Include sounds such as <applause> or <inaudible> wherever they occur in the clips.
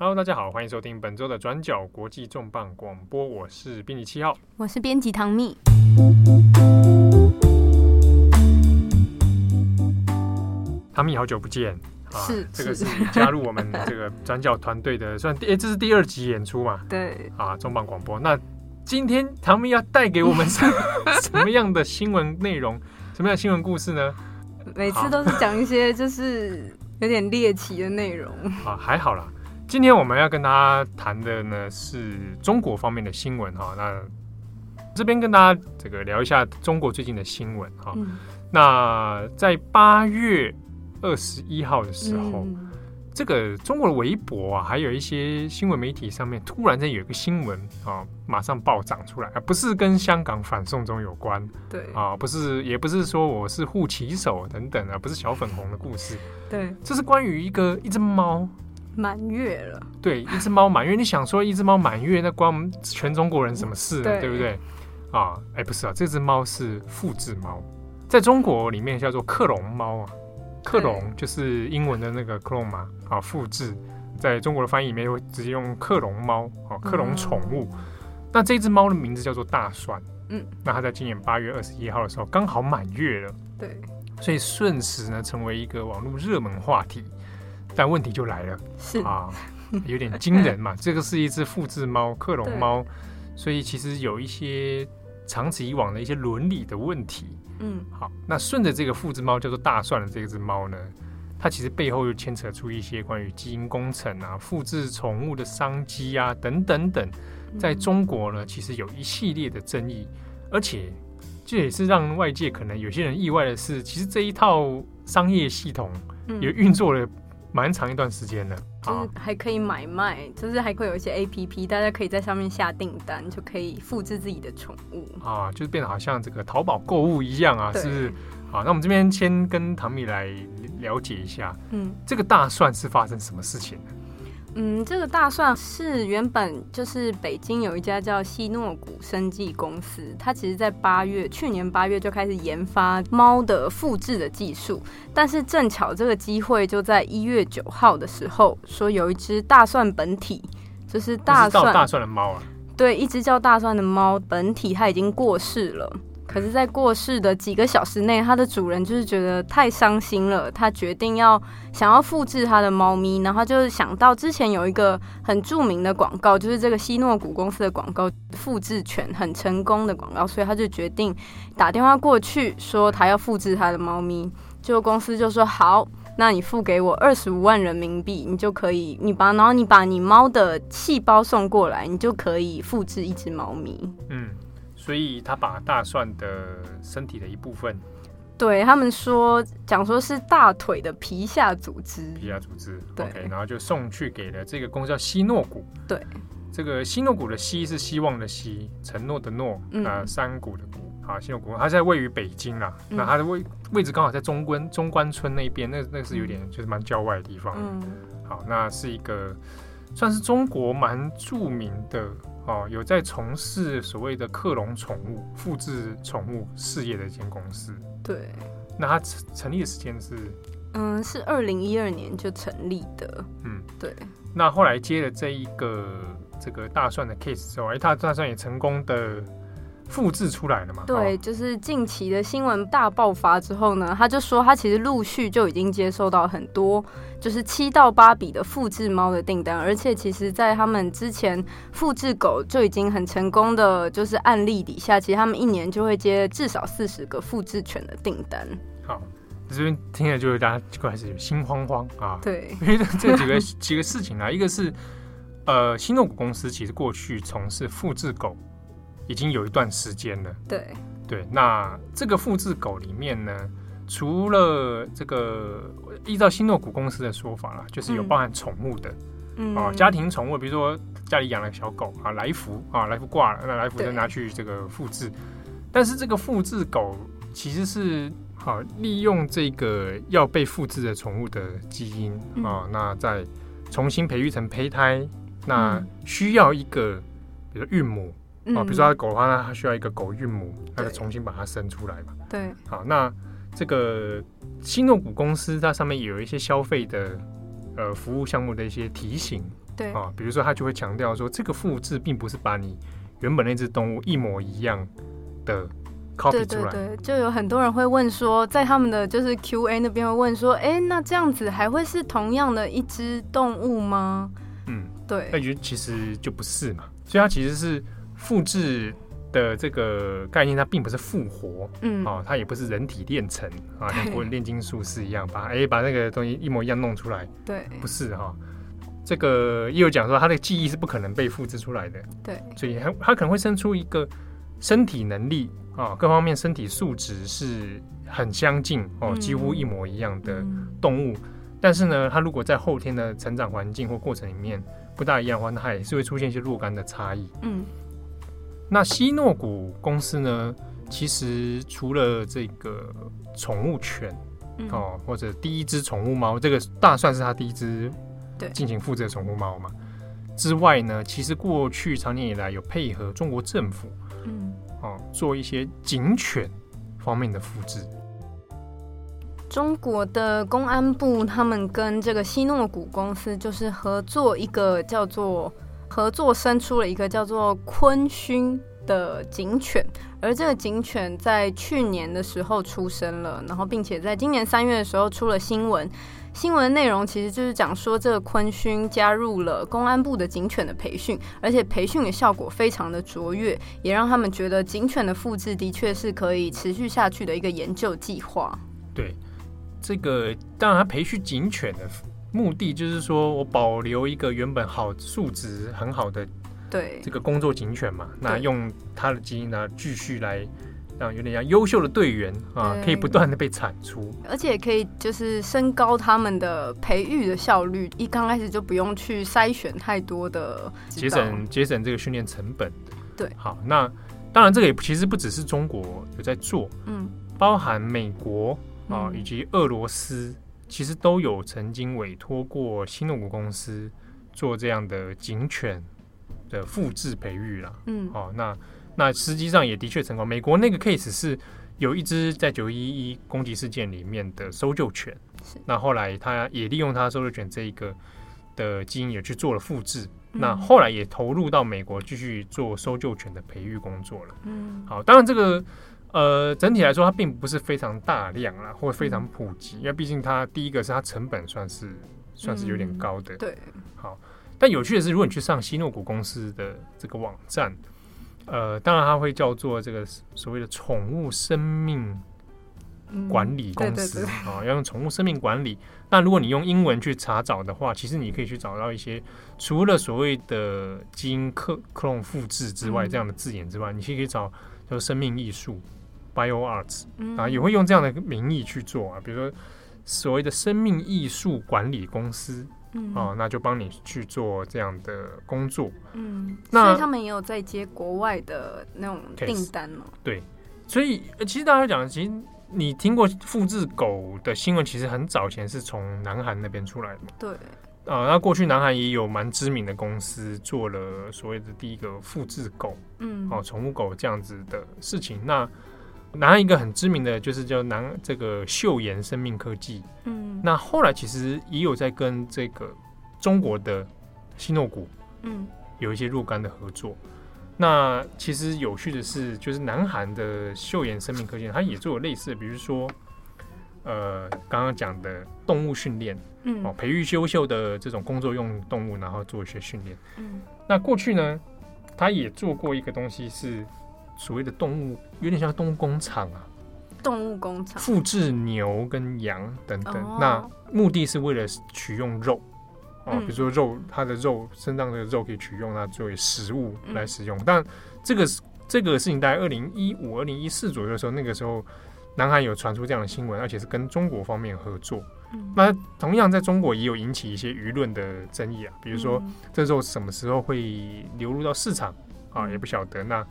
Hello，大家好，欢迎收听本周的转角国际重磅广播，我是编辑七号，我是编辑唐蜜。唐蜜，好久不见啊！是，这个是 <laughs> 加入我们这个转角团队的，算哎，这是第二集演出嘛？对啊，重磅广播。那今天唐蜜要带给我们 <laughs> 什什么样的新闻内容？什么样的新闻故事呢？每次都是讲一些就是有点猎奇的内容啊，还好啦。今天我们要跟大家谈的呢是中国方面的新闻哈，那这边跟大家这个聊一下中国最近的新闻哈。嗯、那在八月二十一号的时候，嗯、这个中国的微博啊，还有一些新闻媒体上面突然间有一个新闻啊，马上暴涨出来，不是跟香港反送中有关，对啊，不是，也不是说我是护旗手等等啊，不是小粉红的故事，对，这是关于一个一只猫。满月了，对，一只猫满月，你想说一只猫满月，那关我们全中国人什么事呢？对，对不对？啊，哎，不是啊，这只猫是复制猫，在中国里面叫做克隆猫啊，克隆就是英文的那个 clone 嘛，啊，复制，在中国的翻译里面会直接用克隆猫，啊，克隆宠物。嗯、那这只猫的名字叫做大蒜，嗯，那它在今年八月二十一号的时候刚好满月了，对，所以瞬时呢成为一个网络热门话题。但问题就来了，是啊，有点惊人嘛。<laughs> 这个是一只复制猫、克隆猫，所以其实有一些长此以往的一些伦理的问题。嗯，好，那顺着这个复制猫叫做大蒜的这只猫呢，它其实背后又牵扯出一些关于基因工程啊、复制宠物的商机啊等等等，在中国呢，其实有一系列的争议，而且这也是让外界可能有些人意外的是，其实这一套商业系统也运作了。蛮长一段时间的，就是还可以买卖，就是还会有一些 APP，大家可以在上面下订单，就可以复制自己的宠物啊，就是变得好像这个淘宝购物一样啊，是不是？好，那我们这边先跟唐米来了解一下，嗯，这个大蒜是发生什么事情呢？嗯，这个大蒜是原本就是北京有一家叫西诺谷生技公司，它其实在八月，去年八月就开始研发猫的复制的技术，但是正巧这个机会就在一月九号的时候，说有一只大蒜本体，就是大蒜大蒜的猫啊，对，一只叫大蒜的猫本体，它已经过世了。可是，在过世的几个小时内，它的主人就是觉得太伤心了，他决定要想要复制他的猫咪，然后就是想到之前有一个很著名的广告，就是这个希诺谷公司的广告复制权很成功的广告，所以他就决定打电话过去说他要复制他的猫咪，结果公司就说好，那你付给我二十五万人民币，你就可以，你把然后你把你猫的细胞送过来，你就可以复制一只猫咪。嗯。所以他把大蒜的身体的一部分，对他们说讲说是大腿的皮下组织，皮下组织，对，OK，然后就送去给了这个公司叫希诺谷，对，这个希诺谷的希是希望的希，承诺的诺，那山谷的谷，好，希诺谷，它在位于北京啊，嗯、那它的位位置刚好在中关中关村那边，那那是有点就是蛮郊外的地方，嗯，好，那是一个算是中国蛮著名的。哦，有在从事所谓的克隆宠物、复制宠物事业的一间公司。对，那它成成立的时间是？嗯，是二零一二年就成立的。嗯，对。那后来接了这一个这个大蒜的 case 之后，哎，它大蒜也成功的。复制出来的嘛？对，就是近期的新闻大爆发之后呢，他就说他其实陆续就已经接受到很多，就是七到八笔的复制猫的订单，而且其实，在他们之前复制狗就已经很成功的就是案例底下，其实他们一年就会接至少四十个复制犬的订单。好，这边听了就是大家就开始心慌慌啊。对，因为这几个 <laughs> 几个事情啊，一个是呃，新诺谷公司其实过去从事复制狗。已经有一段时间了。对对，那这个复制狗里面呢，除了这个依照新诺谷公司的说法啦，就是有包含宠物的，嗯、啊，家庭宠物，比如说家里养了小狗啊，来福啊，来福挂了，那来福就拿去这个复制。但是这个复制狗其实是好、啊、利用这个要被复制的宠物的基因啊，嗯、那再重新培育成胚胎，那需要一个比如说孕母。啊，比如说它的狗的话，那它需要一个狗孕母，它就重新把它生出来嘛。对。好，那这个新诺谷公司它上面也有一些消费的呃服务项目的一些提醒对啊，比如说他就会强调说，这个复制并不是把你原本那只动物一模一样的 copy 出来。对对对，就有很多人会问说，在他们的就是 QA 那边会问说，哎，那这样子还会是同样的一只动物吗？嗯，对。那就其实就不是嘛，所以它其实是复制。的这个概念，它并不是复活，嗯，哦，它也不是人体炼成啊，像国人炼金术士一样，把哎把那个东西一模一样弄出来，对，不是哈、哦，这个也有讲说，他的记忆是不可能被复制出来的，对，所以他他可能会生出一个身体能力啊、哦，各方面身体素质是很相近哦，几乎一模一样的动物，嗯、但是呢，它如果在后天的成长环境或过程里面不大一样的话，那它也是会出现一些若干的差异，嗯。那西诺谷公司呢？其实除了这个宠物犬、嗯、哦，或者第一只宠物猫，这个大算是他第一只进行复制的宠物猫嘛之外呢，其实过去长年以来有配合中国政府，嗯，哦，做一些警犬方面的复制。中国的公安部他们跟这个西诺谷公司就是合作一个叫做。合作生出了一个叫做坤勋的警犬，而这个警犬在去年的时候出生了，然后并且在今年三月的时候出了新闻。新闻内容其实就是讲说，这个坤勋加入了公安部的警犬的培训，而且培训的效果非常的卓越，也让他们觉得警犬的复制的确是可以持续下去的一个研究计划。对，这个当然他培训警犬的。目的就是说，我保留一个原本好素质很好的对。这个工作警犬嘛，那用它的基因呢，继续来让有点像优秀的队员啊，可以不断的被产出，而且也可以就是升高他们的培育的效率，一刚开始就不用去筛选太多的，节省节省这个训练成本。对，好，那当然这个也其实不只是中国有在做，嗯，包含美国啊以及俄罗斯。其实都有曾经委托过新诺谷公司做这样的警犬的复制培育啦。嗯，哦，那那实际上也的确成功。美国那个 case 是有一只在九一一攻击事件里面的搜救犬，那后来他也利用他搜救犬这一个的基因也去做了复制。嗯、那后来也投入到美国继续做搜救犬的培育工作了。嗯，好，当然这个。呃，整体来说，它并不是非常大量啦，或非常普及，嗯、因为毕竟它第一个是它成本算是算是有点高的。嗯、对，好，但有趣的是，如果你去上西诺谷公司的这个网站，呃，当然它会叫做这个所谓的宠物生命管理公司啊、要用宠物生命管理。那如果你用英文去查找的话，其实你可以去找到一些除了所谓的基因克克隆复制之外，这样的字眼之外，嗯、你其实可以找叫做生命艺术。BioArts 啊，也会用这样的名义去做啊，比如说所谓的生命艺术管理公司，嗯，啊，那就帮你去做这样的工作，嗯，那所以他们也有在接国外的那种订单嘛？对，所以其实大家讲，其实你听过复制狗的新闻，其实很早前是从南韩那边出来的，对，啊，那过去南韩也有蛮知名的公司做了所谓的第一个复制狗，嗯，哦，宠物狗这样子的事情，那。南韩一个很知名的就是叫南这个秀妍生命科技，嗯，那后来其实也有在跟这个中国的希诺谷，嗯，有一些若干的合作。嗯、那其实有趣的是，就是南韩的秀妍生命科技，它也做了类似的，比如说，呃，刚刚讲的动物训练，嗯，哦，培育优秀的这种工作用动物，然后做一些训练，嗯，那过去呢，他也做过一个东西是。所谓的动物有点像动物工厂啊，动物工厂。复制牛跟羊等等，哦、那目的是为了取用肉。啊，嗯、比如说肉，它的肉身上的肉可以取用它作为食物来使用。嗯、但这个这个事情大概二零一五、二零一四左右的时候，那个时候南韩有传出这样的新闻，而且是跟中国方面合作。嗯、那同样在中国也有引起一些舆论的争议啊，比如说这肉什么时候会流入到市场？啊，也不晓得。那。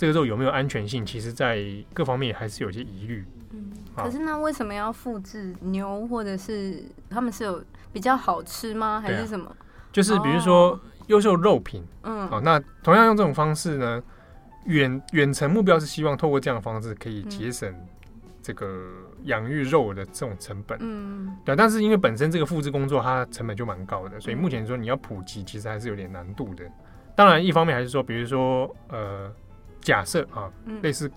这个肉有没有安全性？其实，在各方面还是有些疑虑。嗯，可是那为什么要复制牛，或者是他们是有比较好吃吗？还是什么？就是比如说优秀肉品。嗯，好，那同样用这种方式呢，远远程目标是希望透过这样的方式可以节省这个养育肉的这种成本，嗯，对。但是因为本身这个复制工作它成本就蛮高的，所以目前说你要普及其实还是有点难度的。当然，一方面还是说，比如说呃，假设啊，类似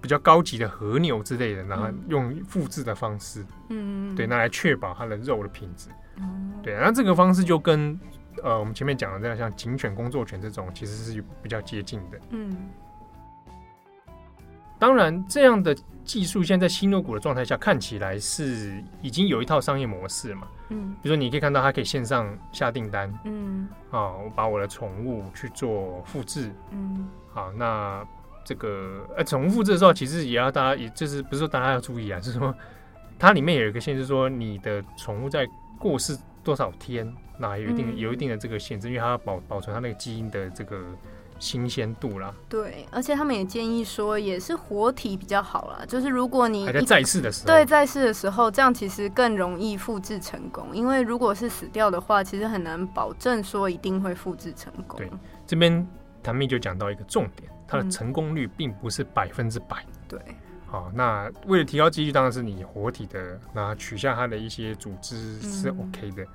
比较高级的和牛之类的，然后用复制的方式，嗯，对，那来确保它的肉的品质，对。那这个方式就跟呃我们前面讲的这样，像警犬工作犬这种，其实是比较接近的，嗯。当然，这样的技术现在在新诺骨的状态下看起来是已经有一套商业模式嘛。嗯，比如说你可以看到它可以线上下订单。嗯，啊，我把我的宠物去做复制。嗯，好，那这个呃，宠物复制的时候，其实也要大家，也就是不是说大家要注意啊，就是说它里面有一个限制，说你的宠物在过世多少天，那有一定有一定的这个限制，因为它要保保存它那个基因的这个。新鲜度啦，对，而且他们也建议说，也是活体比较好啦。就是如果你还在在世的时候，对，在世的时候，这样其实更容易复制成功。因为如果是死掉的话，其实很难保证说一定会复制成功。对，这边谭蜜就讲到一个重点，它的成功率并不是百分之百。对，好，那为了提高几率，当然是你活体的，那取下它的一些组织是 OK 的。嗯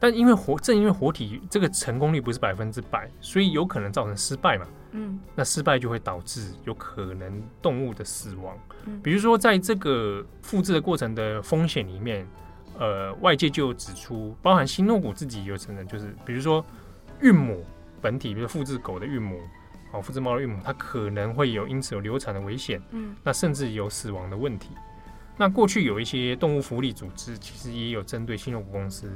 但因为活正因为活体这个成功率不是百分之百，所以有可能造成失败嘛。嗯，那失败就会导致有可能动物的死亡。嗯，比如说在这个复制的过程的风险里面，呃，外界就指出，包含新诺骨自己有承认，就是比如说孕母本体，比如复制狗的孕母，哦，复制猫的孕母，它可能会有因此有流产的危险。嗯，那甚至有死亡的问题。那过去有一些动物福利组织其实也有针对新诺骨公司。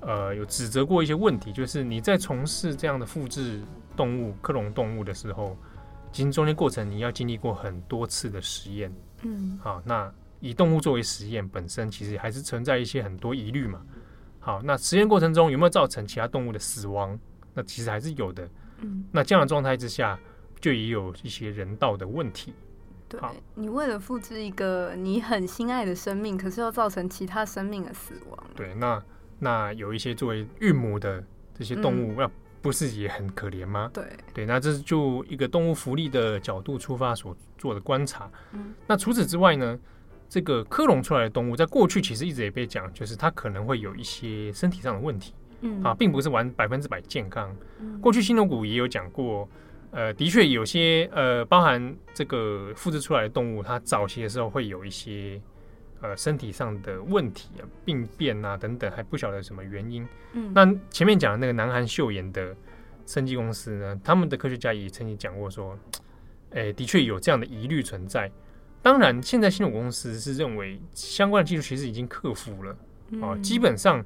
呃，有指责过一些问题，就是你在从事这样的复制动物、克隆动物的时候，其实中间过程你要经历过很多次的实验。嗯，好，那以动物作为实验本身，其实还是存在一些很多疑虑嘛。好，那实验过程中有没有造成其他动物的死亡？那其实还是有的。嗯，那这样的状态之下，就也有一些人道的问题。对，你为了复制一个你很心爱的生命，可是又造成其他生命的死亡。对，那。那有一些作为孕母的这些动物，那、嗯、不是也很可怜吗？对对，那这是就一个动物福利的角度出发所做的观察。嗯，那除此之外呢，这个克隆出来的动物，在过去其实一直也被讲，就是它可能会有一些身体上的问题。嗯啊，并不是完百分之百健康。嗯、过去新龙谷也有讲过，呃，的确有些呃，包含这个复制出来的动物，它早期的时候会有一些。呃，身体上的问题啊，病变啊等等，还不晓得什么原因。嗯，那前面讲的那个南韩秀妍的生技公司呢，他们的科学家也曾经讲过说，哎、欸，的确有这样的疑虑存在。当然，现在犀诺骨公司是认为相关的技术其实已经克服了啊，基本上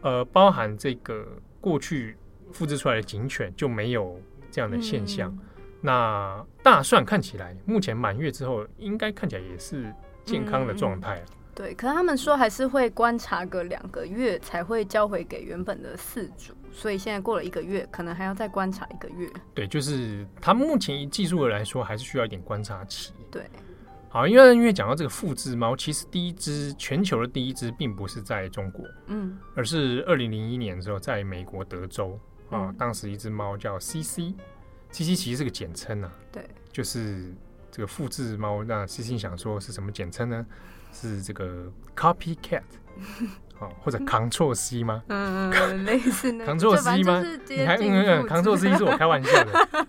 呃，包含这个过去复制出来的警犬就没有这样的现象。嗯、那大蒜看起来目前满月之后，应该看起来也是。健康的状态、嗯，对，可是他们说还是会观察个两个月才会交回给原本的饲主，所以现在过了一个月，可能还要再观察一个月。对，就是他目前以技术的来说，还是需要一点观察期。对，好，因为因为讲到这个复制猫，其实第一只全球的第一只并不是在中国，嗯，而是二零零一年的时候在美国德州啊，当时一只猫叫 CC，CC 其实是个简称啊，对，就是。这个复制猫，那 CC 想说是什么简称呢？是这个 copycat，<laughs> 哦，或者 Control C 吗？嗯嗯，类似 Control <laughs> C 吗？你还嗯嗯 Control C 是我开玩笑的。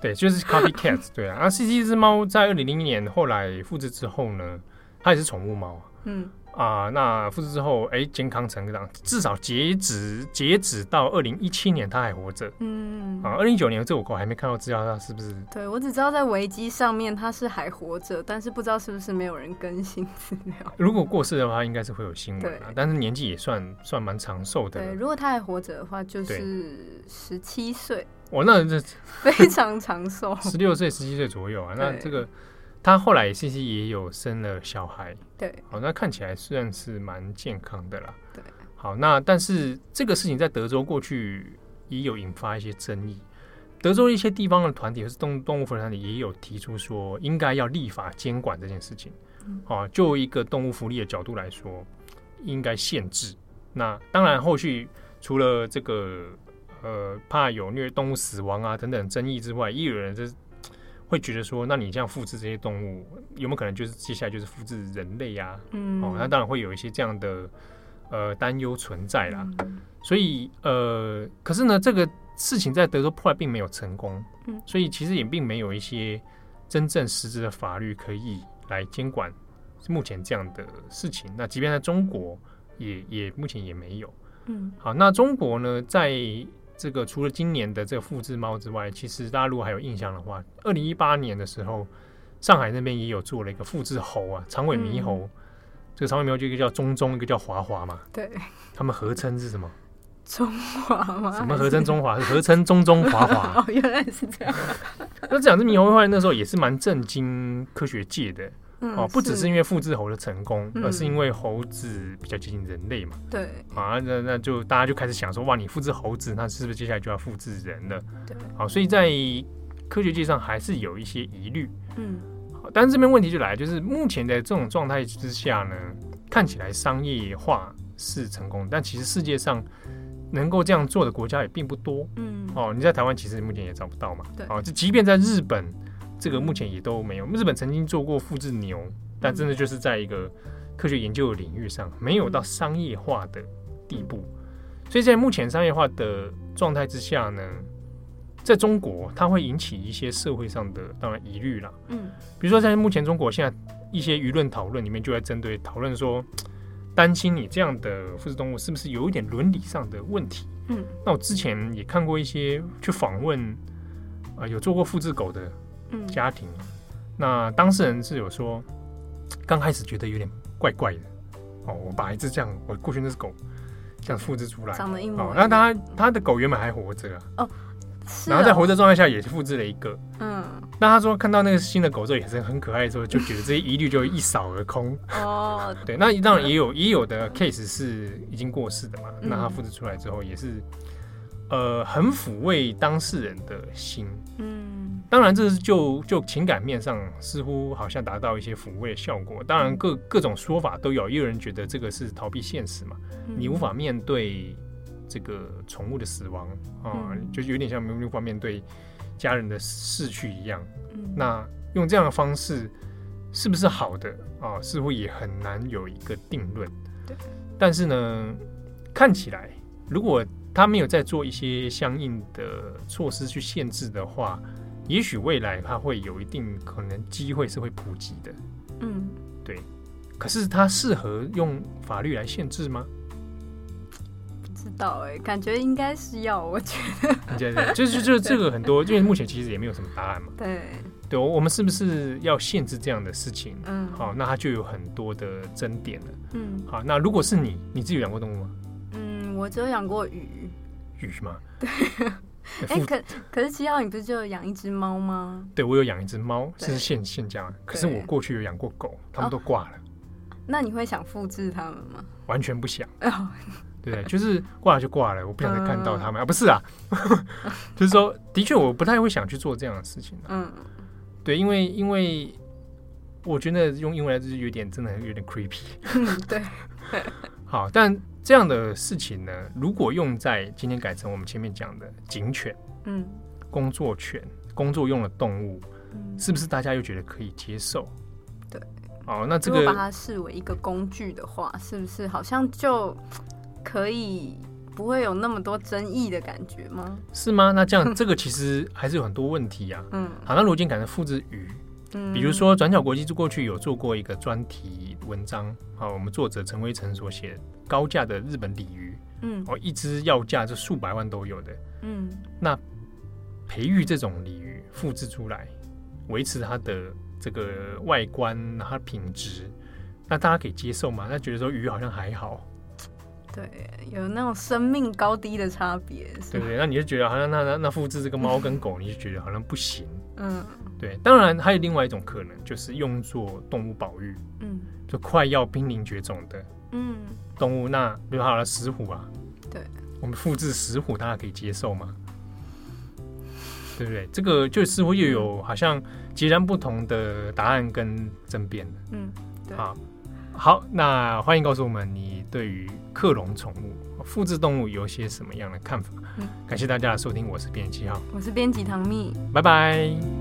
对，就是 copycat，对啊。然后 CC 这只猫在二零零一年后来复制之后呢，它也是宠物猫。嗯。啊，那复制之后，哎、欸，健康成长，至少截止截止到二零一七年，他还活着。嗯，啊，二零一九年这我还没看到资料，他是不是？对，我只知道在维基上面他是还活着，但是不知道是不是没有人更新资料。<laughs> 如果过世的话，应该是会有新闻啊。但是年纪也算算蛮长寿的。对，如果他还活着的话，就是十七岁。我那这非常长寿，十六岁、十七岁左右啊。那这个。他后来 CC 也有生了小孩，对，好，那看起来算是蛮健康的啦。对，好，那但是这个事情在德州过去也有引发一些争议，德州一些地方的团体或是动动物福利团体也有提出说，应该要立法监管这件事情。嗯，啊，就一个动物福利的角度来说，应该限制。那当然，后续除了这个呃怕有虐动物死亡啊等等争议之外，也有人这。会觉得说，那你这样复制这些动物，有没有可能就是接下来就是复制人类呀、啊？嗯，哦，那当然会有一些这样的呃担忧存在啦。嗯、所以呃，可是呢，这个事情在德州后来并没有成功，嗯，所以其实也并没有一些真正实质的法律可以来监管目前这样的事情。那即便在中国也，也也目前也没有。嗯，好，那中国呢，在这个除了今年的这个复制猫之外，其实大家如果还有印象的话，二零一八年的时候，上海那边也有做了一个复制猴啊，长尾猕猴。嗯、这个长尾猕猴就一个叫中中，一个叫华华嘛。对。他们合称是什么？中华吗？什么合称中华？合称中中华华。<laughs> 哦，原来是这样。那这两只猕猴后来那时候也是蛮震惊科学界的。嗯、哦，不只是因为复制猴的成功，而是因为猴子比较接近人类嘛。对。啊，那那就大家就开始想说，哇，你复制猴子，那是不是接下来就要复制人了？对。好，所以在科学界上还是有一些疑虑。嗯。好，但是这边问题就来，就是目前的这种状态之下呢，看起来商业化是成功，但其实世界上能够这样做的国家也并不多。嗯。哦，你在台湾其实目前也找不到嘛。对。哦，就即便在日本。这个目前也都没有。日本曾经做过复制牛，但真的就是在一个科学研究的领域上，没有到商业化的地步。所以在目前商业化的状态之下呢，在中国它会引起一些社会上的当然疑虑啦。嗯，比如说在目前中国现在一些舆论讨论里面，就在针对讨论说，担心你这样的复制动物是不是有一点伦理上的问题？嗯，那我之前也看过一些去访问啊，有做过复制狗的。家庭，那当事人是有说，刚开始觉得有点怪怪的。哦。我把一只这样，我过去那只狗这样复制出来，长得一模一样。那他他的狗原本还活着啊，哦，然后在活着状态下也是复制了一个，嗯。那他说看到那个新的狗之后也是很可爱的时候，就觉得这些疑虑就一扫而空。哦，<laughs> 对，那当然也有也有的 case 是已经过世的嘛，那他复制出来之后也是，呃，很抚慰当事人的心，嗯。当然，这是就就情感面上似乎好像达到一些抚慰的效果。当然各，各各种说法都有。也有人觉得这个是逃避现实嘛，嗯、你无法面对这个宠物的死亡啊，嗯、就有点像没有办法面对家人的逝去一样。嗯、那用这样的方式是不是好的啊？似乎也很难有一个定论。但是呢，看起来如果他没有在做一些相应的措施去限制的话。也许未来它会有一定可能机会是会普及的，嗯，对。可是它适合用法律来限制吗？不知道哎、欸，感觉应该是要。我觉得，对对，就是就是这个很多，<laughs> 因为目前其实也没有什么答案嘛。对对，我们是不是要限制这样的事情？嗯，好，那它就有很多的争点了。嗯，好，那如果是你，你自己有养过动物吗？嗯，我只有养过鱼。鱼吗？对。<laughs> 哎、欸，可可是七号，你不是就有养一只猫吗？对，我有养一只猫，这是现现家。可是我过去有养过狗，他们都挂了、哦。那你会想复制他们吗？完全不想。哦、<laughs> 对，就是挂了就挂了，我不想再看到他们、嗯、啊！不是啊，<laughs> 就是说，的确我不太会想去做这样的事情、啊。嗯，对，因为因为我觉得用英文来就是有点真的有点 creepy。嗯，对。好，但。这样的事情呢，如果用在今天改成我们前面讲的警犬，嗯，工作犬，工作用的动物，嗯，是不是大家又觉得可以接受？对，哦，那这个如果把它视为一个工具的话，是不是好像就可以不会有那么多争议的感觉吗？是吗？那这样这个其实还是有很多问题呀、啊。嗯，好，那如果今天改成复制鱼。嗯、比如说，转角国际过去有做过一个专题文章，好，我们作者陈威成所写高价的日本鲤鱼，嗯，哦，一只要价就数百万都有的，嗯，那培育这种鲤鱼，复制出来，维持它的这个外观，它的品质，那大家可以接受吗？那觉得说鱼好像还好，对，有那种生命高低的差别，对不对，那你就觉得好像那那那复制这个猫跟狗，你就觉得好像不行，嗯。对，当然还有另外一种可能，就是用作动物保育，嗯，就快要濒临绝种的，嗯，动物，那比如好了石虎啊，对，我们复制石虎，大家可以接受吗？对不对？这个就似乎又有好像截然不同的答案跟争辩，嗯，对，好，好，那欢迎告诉我们你对于克隆宠物、复制动物有些什么样的看法？嗯，感谢大家的收听，我是编辑七号，我是编辑唐蜜，拜拜。